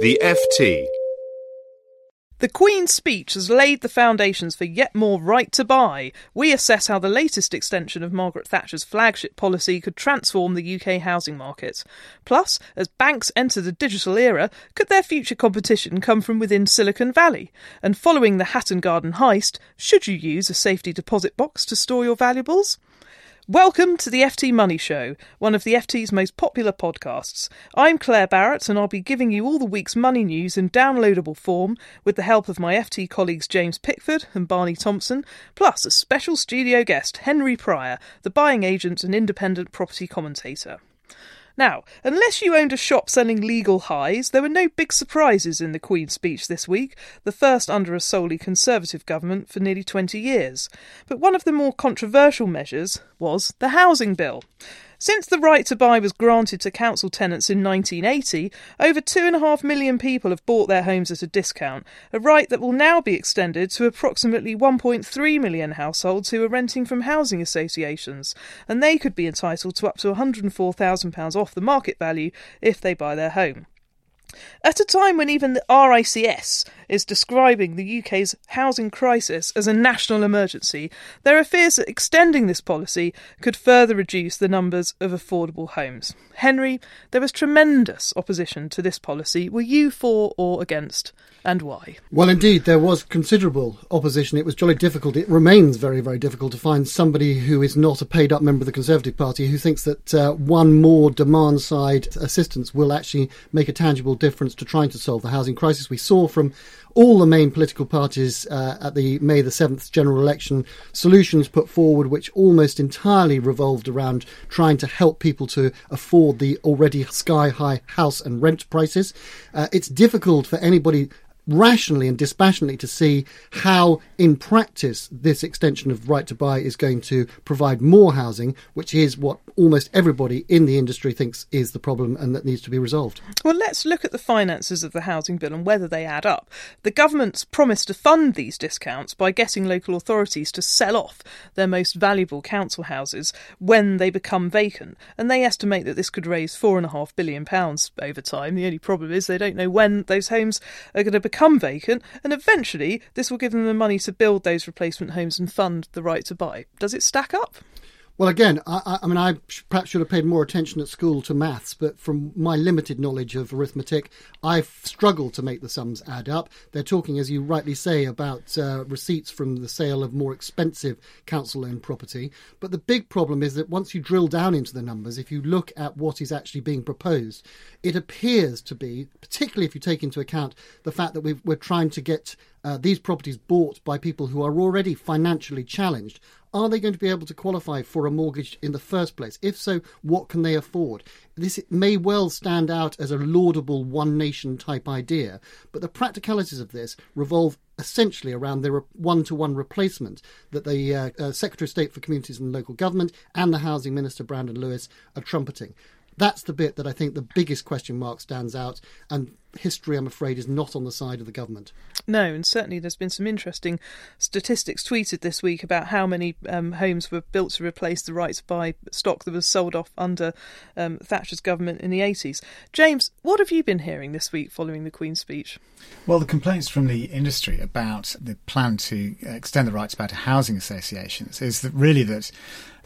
The FT. The Queen's speech has laid the foundations for yet more right to buy. We assess how the latest extension of Margaret Thatcher's flagship policy could transform the UK housing market. Plus, as banks enter the digital era, could their future competition come from within Silicon Valley? And following the Hatton Garden heist, should you use a safety deposit box to store your valuables? Welcome to the FT Money Show, one of the FT's most popular podcasts. I'm Claire Barrett, and I'll be giving you all the week's money news in downloadable form with the help of my FT colleagues James Pickford and Barney Thompson, plus a special studio guest, Henry Pryor, the buying agent and independent property commentator. Now, unless you owned a shop selling legal highs, there were no big surprises in the Queen's speech this week, the first under a solely Conservative government for nearly 20 years. But one of the more controversial measures was the Housing Bill. Since the right to buy was granted to council tenants in 1980, over 2.5 million people have bought their homes at a discount, a right that will now be extended to approximately 1.3 million households who are renting from housing associations, and they could be entitled to up to £104,000 off the market value if they buy their home. At a time when even the RICS is describing the UK's housing crisis as a national emergency, there are fears that extending this policy could further reduce the numbers of affordable homes. Henry, there was tremendous opposition to this policy. Were you for or against, and why? Well, indeed, there was considerable opposition. It was jolly difficult. It remains very, very difficult to find somebody who is not a paid up member of the Conservative Party who thinks that uh, one more demand side assistance will actually make a tangible difference to trying to solve the housing crisis. We saw from all the main political parties uh, at the May the 7th general election solutions put forward, which almost entirely revolved around trying to help people to afford the already sky high house and rent prices. Uh, it's difficult for anybody rationally and dispassionately to see how, in practice, this extension of right to buy is going to provide more housing, which is what almost everybody in the industry thinks is the problem and that needs to be resolved. Well, let's look at the finances of the housing bill and whether they add up. The government's promised to fund these discounts by getting local authorities to sell off their most valuable council houses when they become vacant, and they estimate that this could raise four and a half billion pounds over time. The only problem is they don't know when those homes are going to become vacant, and eventually this will give them the money to build those replacement homes and fund the right to buy. Does it stack up? Well, again, I, I, mean, I perhaps should have paid more attention at school to maths, but from my limited knowledge of arithmetic, I've struggled to make the sums add up. They're talking, as you rightly say, about uh, receipts from the sale of more expensive council owned property. But the big problem is that once you drill down into the numbers, if you look at what is actually being proposed, it appears to be, particularly if you take into account the fact that we are trying to get uh, these properties bought by people who are already financially challenged, are they going to be able to qualify for a mortgage in the first place? If so, what can they afford? This may well stand out as a laudable one nation type idea, but the practicalities of this revolve essentially around the one to one replacement that the uh, uh, Secretary of State for Communities and Local Government and the Housing Minister Brandon Lewis are trumpeting. That's the bit that I think the biggest question mark stands out, and history, I'm afraid, is not on the side of the government. No, and certainly there's been some interesting statistics tweeted this week about how many um, homes were built to replace the right to buy stock that was sold off under um, Thatcher's government in the 80s. James, what have you been hearing this week following the Queen's speech? Well, the complaints from the industry about the plan to extend the rights to buy to housing associations is that really that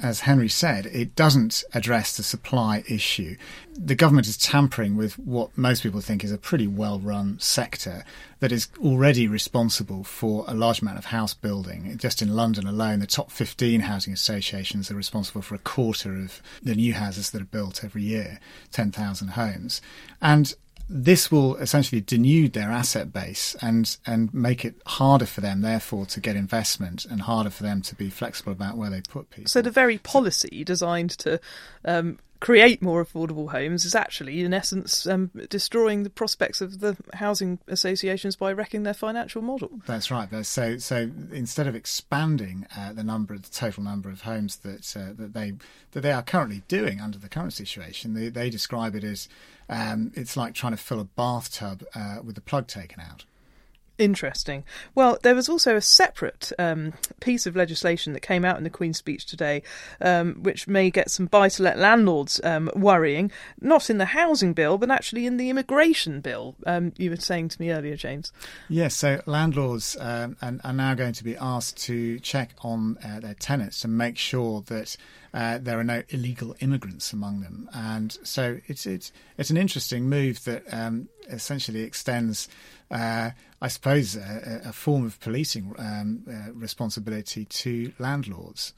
as Henry said, it doesn't address the supply issue. The government is tampering with what most people think is a pretty well run sector that is already responsible for a large amount of house building. Just in London alone, the top 15 housing associations are responsible for a quarter of the new houses that are built every year 10,000 homes. And this will essentially denude their asset base and and make it harder for them, therefore, to get investment and harder for them to be flexible about where they put people. So the very policy designed to um, create more affordable homes is actually, in essence, um, destroying the prospects of the housing associations by wrecking their financial model. That's right. So, so instead of expanding uh, the number, the total number of homes that uh, that they that they are currently doing under the current situation, they, they describe it as um, it's like trying to fill a bathtub uh, with the plug taken out. Interesting. Well, there was also a separate um, piece of legislation that came out in the Queen's speech today, um, which may get some buy to let landlords um, worrying, not in the housing bill, but actually in the immigration bill. Um, you were saying to me earlier, James. Yes, so landlords um, are now going to be asked to check on uh, their tenants to make sure that uh, there are no illegal immigrants among them, and so it's it's it's an interesting move that um, essentially extends, uh, I suppose, a, a, form of policing um, uh, responsibility to landlords.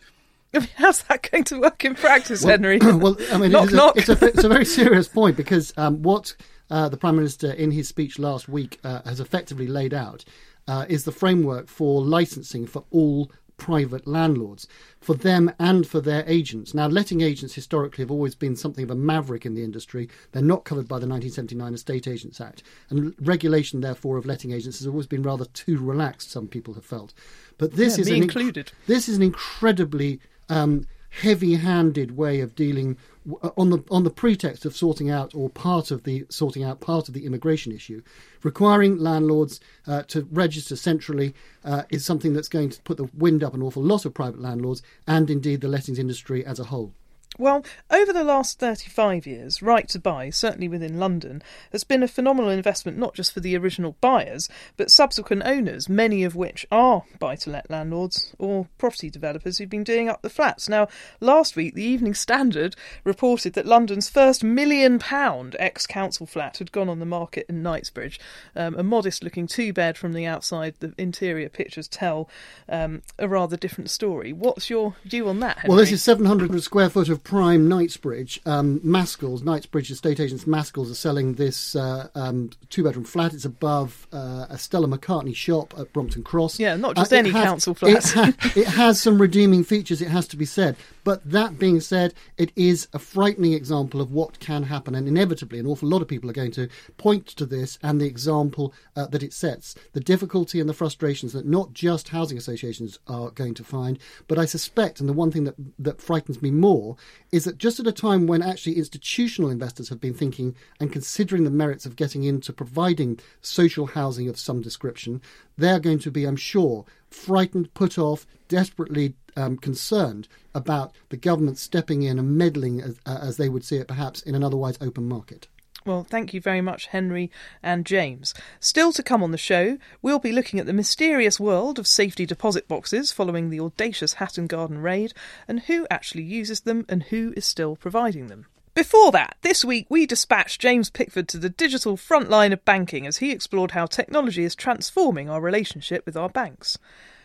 how's that going to work in practice, well, Henry? well, I mean, knock, it's, knock. A, it's, a, it's, a, very serious point because um, what uh, the Prime Minister, in his speech last week, uh, has effectively laid out uh, is the framework for licensing for all private landlords, for them and for their agents. Now, letting agents historically have always been something of a maverick in the industry. They're not covered by the 1979 Estate Agents Act. And regulation, therefore, of letting agents has always been rather too relaxed, some people have felt. But this yeah, is an included. Inc- this is an incredibly um, heavy-handed way of dealing uh, on the on the pretext of sorting out or part of the sorting out part of the immigration issue, requiring landlords uh, to register centrally uh, is something that's going to put the wind up an awful lot of private landlords and indeed the lettings industry as a whole. Well, over the last 35 years, Right to Buy, certainly within London, has been a phenomenal investment not just for the original buyers, but subsequent owners, many of which are buy to let landlords or property developers who've been doing up the flats. Now, last week, the Evening Standard reported that London's first million pound ex council flat had gone on the market in Knightsbridge. Um, a modest looking two bed from the outside, the interior pictures tell um, a rather different story. What's your view on that? Henry? Well, this is 700 square foot of prime Knightsbridge. Um, Maskell's, Knightsbridge estate agents Maskell's are selling this uh, um, two bedroom flat. It's above uh, a Stella McCartney shop at Brompton Cross. Yeah, not just uh, any has, council flat. It, ha- it has some redeeming features, it has to be said. But that being said, it is a frightening example of what can happen, and inevitably, an awful lot of people are going to point to this and the example uh, that it sets, the difficulty and the frustrations that not just housing associations are going to find, but I suspect, and the one thing that that frightens me more is that just at a time when actually institutional investors have been thinking and considering the merits of getting into providing social housing of some description, they're going to be, I'm sure, frightened, put off, desperately um, concerned about the government stepping in and meddling, as, uh, as they would see it, perhaps in an otherwise open market. Well, thank you very much, Henry and James. Still to come on the show, we'll be looking at the mysterious world of safety deposit boxes following the audacious Hatton Garden raid, and who actually uses them and who is still providing them. Before that, this week we dispatched James Pickford to the digital front line of banking as he explored how technology is transforming our relationship with our banks.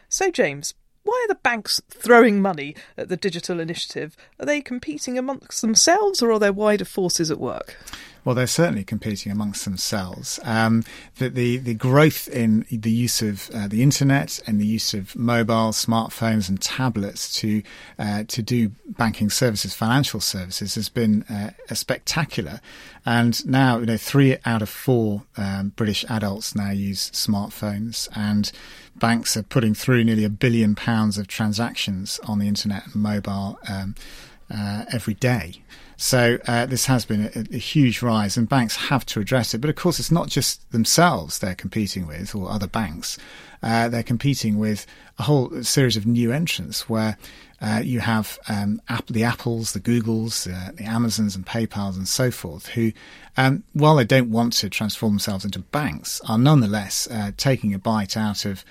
So, James, why are the banks throwing money at the digital initiative? Are they competing amongst themselves or are there wider forces at work? Well, they're certainly competing amongst themselves. Um, the, the, the growth in the use of uh, the internet and the use of mobile, smartphones, and tablets to uh, to do banking services, financial services, has been uh, spectacular. And now, you know, three out of four um, British adults now use smartphones, and banks are putting through nearly a billion pounds of transactions on the internet and mobile um, uh, every day. So uh, this has been a, a, huge rise, and banks have to address it. But of course, it's not just themselves they're competing with, or other banks. Uh, they're competing with a whole series of new entrants where uh, you have um, the Apples, the Googles, uh, the Amazons, and PayPal's, and so forth, who, um, while they don't want to transform themselves into banks, are nonetheless uh, taking a bite out of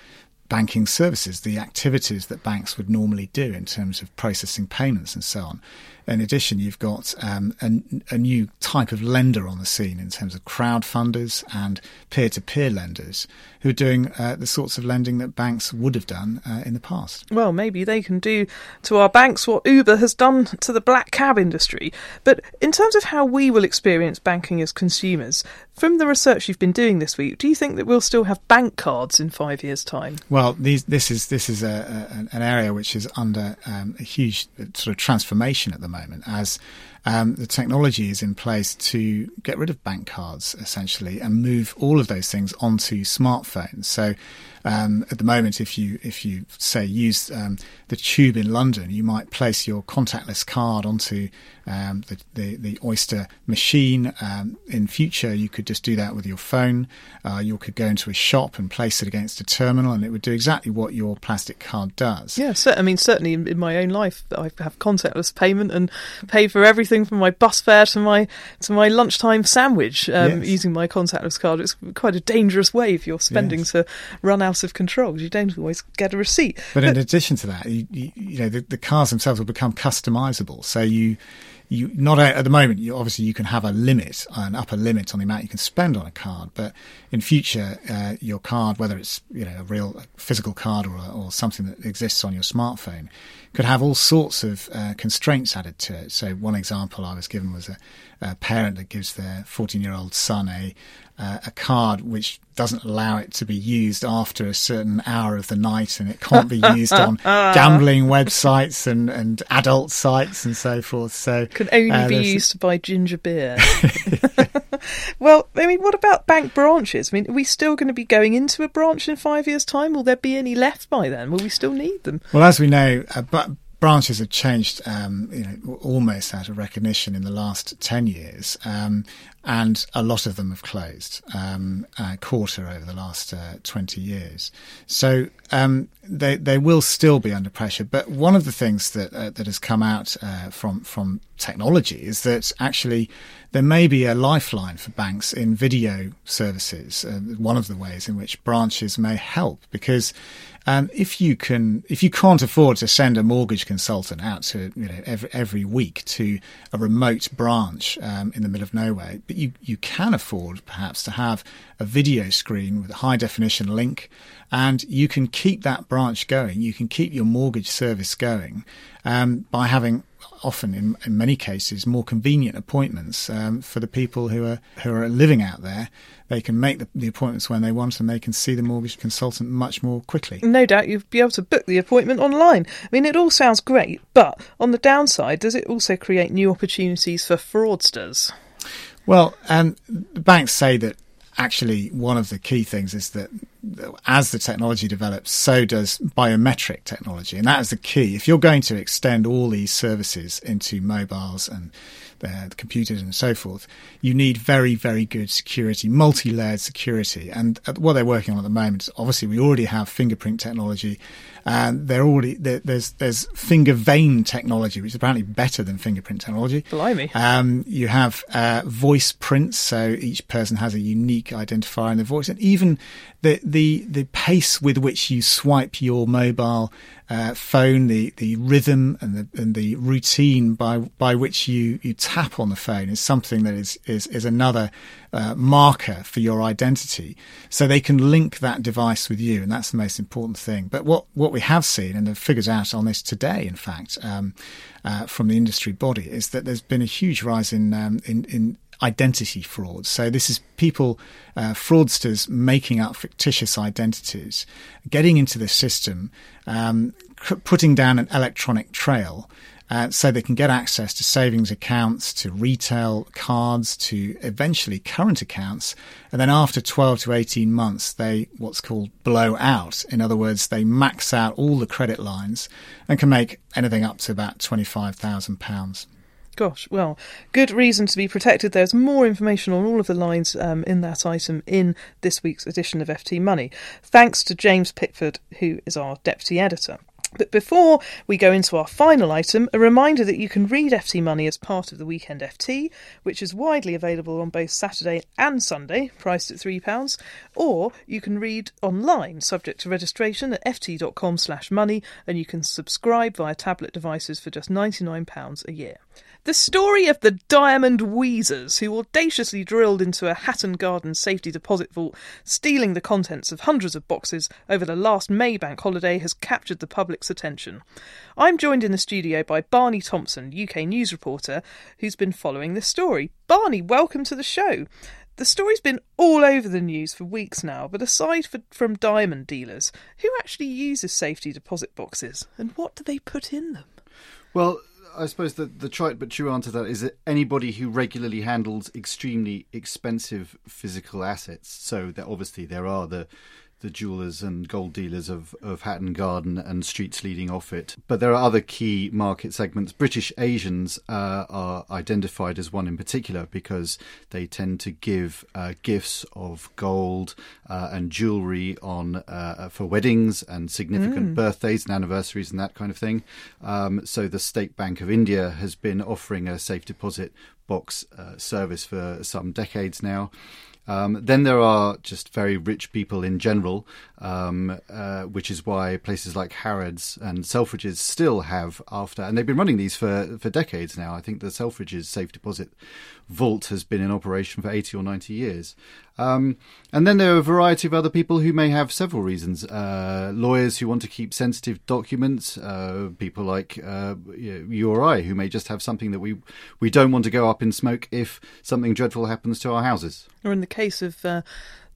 banking services, the activities that banks would normally do in terms of processing payments and so on. In addition, you've got um, a, a, new type of lender on the scene in terms of crowdfunders and peer to peer lenders who are doing uh, the sorts of lending that banks would have done uh, in the past. Well, maybe they can do to our banks what Uber has done to the black cab industry. But in terms of how we will experience banking as consumers, from the research you've been doing this week, do you think that we'll still have bank cards in five years' time? Well, these, this is this is a, a, an area which is under um, a huge sort of transformation at the moment as um, the technology is in place to get rid of bank cards essentially and move all of those things onto smartphones. So um, at the moment, if you if you say use um, the tube in London, you might place your contactless card onto um, the, the, the Oyster machine. Um, in future, you could just do that with your phone. Uh, you could go into a shop and place it against a terminal, and it would do exactly what your plastic card does. Yeah, so, I mean, certainly in, in my own life, I have contactless payment and pay for everything from my bus fare to my to my lunchtime sandwich um, yes. using my contactless card. It's quite a dangerous way if you're spending yes. to run out of control. because You don't always get a receipt. But, but in addition to that, you, you, you know, the, the cars themselves will become customizable. So you you not at the moment you obviously you can have a limit an upper limit on the amount you can spend on a card but in future uh, your card whether it's you know a real physical card or, or something that exists on your smartphone could have all sorts of uh, constraints added to it so one example i was given was a, a parent that gives their 14 year old son a uh, a card which doesn't allow it to be used after a certain hour of the night and it can't be used on gambling websites and, and adult sites and so forth. So can only uh, be used to buy ginger beer. well, I mean, what about bank branches? I mean, are we still going to be going into a branch in five years' time? Will there be any left by then? Will we still need them? Well, as we know, uh, branches have changed, um, you know, almost out of recognition in the last ten years, um, and a lot of them have closed, um, a quarter over the last uh, twenty years. So um, they they will still be under pressure. But one of the things that uh, that has come out uh, from from technology is that actually there may be a lifeline for banks in video services. Uh, one of the ways in which branches may help because um, if you can, if you can't afford to send a mortgage consultant out to, you know, every, every week to a remote branch um, in the middle of nowhere, you, you can afford perhaps to have a video screen with a high definition link and you can keep that branch going. You can keep your mortgage service going um, by having often in, in many cases more convenient appointments um, for the people who are who are living out there they can make the, the, appointments when they want and they can see the mortgage consultant much more quickly. No doubt you'll be able to book the appointment online. I mean, it all sounds great, but on the downside, does it also create new opportunities for fraudsters? Well, um, the banks say that actually one of the key things is that as the technology develops, so does biometric technology. And that is the key. If you're going to extend all these services into mobiles and uh, the computers and so forth, you need very, very good security, multi-layered security. And what they're working on at the moment, obviously, we already have fingerprint technology, and they're already there's there's finger vein technology, which is apparently better than fingerprint technology. Blimey! Um, you have uh, voice prints, so each person has a unique identifier in their voice, and even the the the pace with which you swipe your mobile uh, phone, the, the rhythm and the, and the routine by, by which you, you tap on the phone is something that is, is, is another uh, marker for your identity. So they can link that device with you, and that's the most important thing. But what, what we have seen, and the figures out on this today, in fact, um, uh, from the industry body, is that there's been a huge rise in, um, in, in identity fraud. So this is people, uh, fraudsters making up fictitious identities, getting into the system, um, putting down an electronic trail. Uh, so they can get access to savings accounts, to retail cards, to eventually current accounts. And then after 12 to 18 months, they what's called blow out. In other words, they max out all the credit lines and can make anything up to about £25,000. Gosh, well, good reason to be protected. There's more information on all of the lines um, in that item in this week's edition of FT Money. Thanks to James Pickford, who is our deputy editor. But before we go into our final item, a reminder that you can read FT Money as part of the Weekend FT, which is widely available on both Saturday and Sunday, priced at £3, or you can read online, subject to registration at ft.com slash money, and you can subscribe via tablet devices for just £99 a year. The story of the Diamond Wheezers, who audaciously drilled into a Hatton Garden safety deposit vault, stealing the contents of hundreds of boxes over the last May bank holiday, has captured the attention. I'm joined in the studio by Barney Thompson, UK news reporter, who's been following this story. Barney, welcome to the show. The story's been all over the news for weeks now, but aside for, from diamond dealers, who actually uses safety deposit boxes and what do they put in them? Well, I suppose the, the trite but true answer to that is that anybody who regularly handles extremely expensive physical assets. So that obviously there are the the jewelers and gold dealers of, of Hatton Garden and streets leading off it. But there are other key market segments. British Asians uh, are identified as one in particular because they tend to give uh, gifts of gold uh, and jewellery on uh, for weddings and significant mm. birthdays and anniversaries and that kind of thing. Um, so the State Bank of India has been offering a safe deposit box uh, service for some decades now. Um, then there are just very rich people in general, um, uh, which is why places like Harrods and Selfridges still have after, and they've been running these for, for decades now. I think the Selfridges safe deposit vault has been in operation for 80 or 90 years. Um, and then there are a variety of other people who may have several reasons. Uh, lawyers who want to keep sensitive documents, uh, people like uh, you or I who may just have something that we, we don't want to go up in smoke if something dreadful happens to our houses. Or in the case of uh,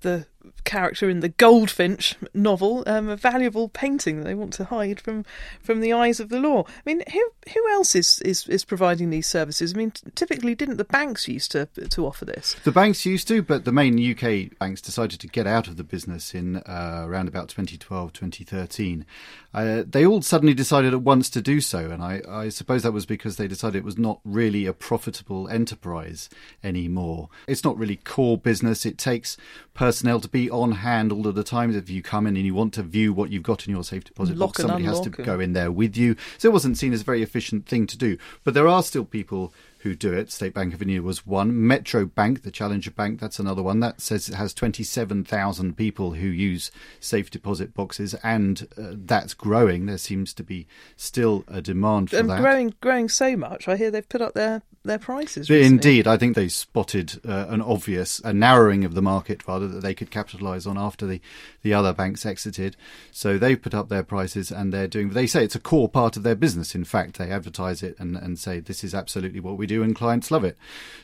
the character in the Goldfinch novel um, a valuable painting that they want to hide from from the eyes of the law. I mean, who who else is, is, is providing these services? I mean, typically, didn't the banks used to to offer this? The banks used to, but the main UK banks decided to get out of the business in uh, around about 2012, 2013. Uh, they all suddenly decided at once to do so, and I, I suppose that was because they decided it was not really a profitable enterprise anymore. It's not really core business. It takes personnel to be be on hand all of the time. If you come in and you want to view what you've got in your safe deposit Lock box, somebody has to go in there with you. So it wasn't seen as a very efficient thing to do. But there are still people who do it. State Bank of India was one. Metro Bank, the Challenger Bank, that's another one. That says it has 27,000 people who use safe deposit boxes, and uh, that's growing. There seems to be still a demand for and that. growing, growing so much. I hear they've put up their their prices. Recently. Indeed, I think they spotted uh, an obvious a narrowing of the market rather that they could capitalise on after the the other banks exited. So they've put up their prices and they're doing. They say it's a core part of their business. In fact, they advertise it and, and say this is absolutely what we do, and clients love it.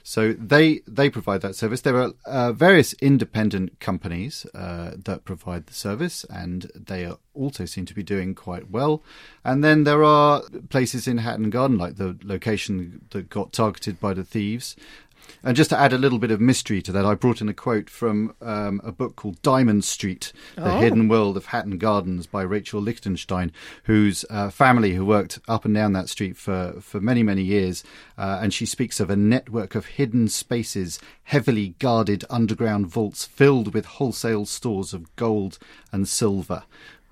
So they they provide that service. There are uh, various independent companies uh, that provide the service, and they also seem to be doing quite well. And then there are places in Hatton Garden, like the location that got targeted by the thieves, and just to add a little bit of mystery to that, I brought in a quote from um, a book called Diamond Street The oh. Hidden World of Hatton Gardens by Rachel Lichtenstein, whose uh, family who worked up and down that street for, for many, many years. Uh, and she speaks of a network of hidden spaces, heavily guarded underground vaults filled with wholesale stores of gold and silver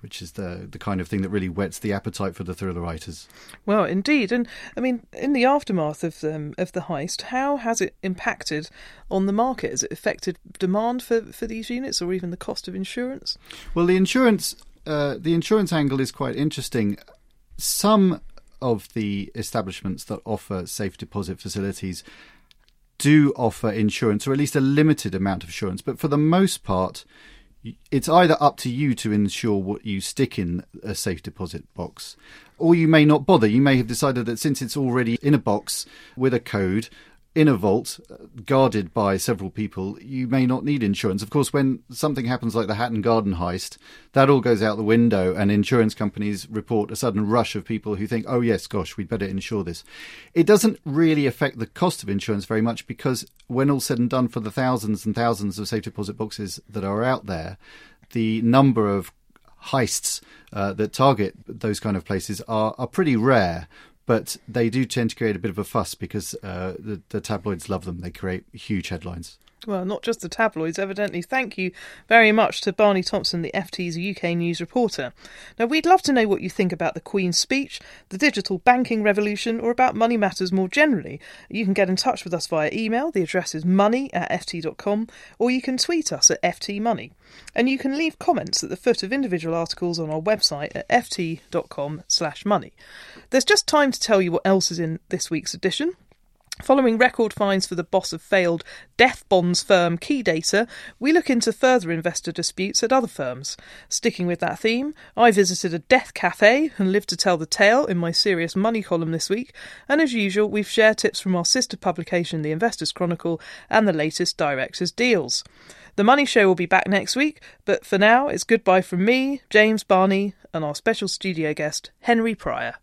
which is the the kind of thing that really whets the appetite for the thriller writers. Well, indeed, and I mean, in the aftermath of um, of the heist, how has it impacted on the market? Has it affected demand for, for these units, or even the cost of insurance? Well, the insurance uh, the insurance angle is quite interesting. Some of the establishments that offer safe deposit facilities do offer insurance, or at least a limited amount of insurance, but for the most part it's either up to you to ensure what you stick in a safe deposit box, or you may not bother. You may have decided that since it's already in a box with a code, in a vault guarded by several people, you may not need insurance. Of course, when something happens like the Hatton Garden heist, that all goes out the window, and insurance companies report a sudden rush of people who think, oh, yes, gosh, we'd better insure this. It doesn't really affect the cost of insurance very much because, when all said and done, for the thousands and thousands of safe deposit boxes that are out there, the number of heists uh, that target those kind of places are, are pretty rare but they do tend to create a bit of a fuss because uh, the, the tabloids love them. They create huge headlines. Well, not just the tabloids, evidently. Thank you very much to Barney Thompson, the FT's UK news reporter. Now, we'd love to know what you think about the Queen's speech, the digital banking revolution, or about money matters more generally. You can get in touch with us via email. The address is money at ft.com, or you can tweet us at ftmoney. And you can leave comments at the foot of individual articles on our website at ft.com slash money. There's just time to tell you what else is in this week's edition. Following record fines for the boss of failed death bonds firm Keydata, we look into further investor disputes at other firms. Sticking with that theme, I visited a death cafe and lived to tell the tale in my serious money column this week, and as usual, we've shared tips from our sister publication, The Investors Chronicle, and the latest directors' deals. The Money Show will be back next week, but for now, it's goodbye from me, James Barney, and our special studio guest, Henry Pryor.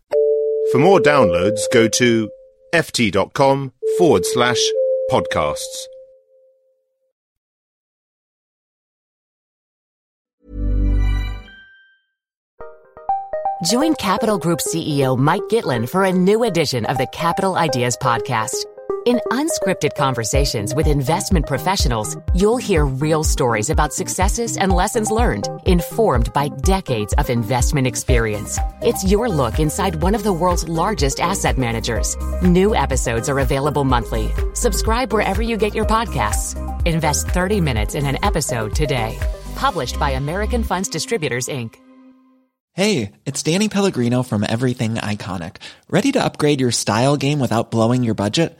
For more downloads, go to ft.com forward slash podcasts. Join Capital Group CEO Mike Gitlin for a new edition of the Capital Ideas Podcast. In unscripted conversations with investment professionals, you'll hear real stories about successes and lessons learned, informed by decades of investment experience. It's your look inside one of the world's largest asset managers. New episodes are available monthly. Subscribe wherever you get your podcasts. Invest 30 minutes in an episode today. Published by American Funds Distributors, Inc. Hey, it's Danny Pellegrino from Everything Iconic. Ready to upgrade your style game without blowing your budget?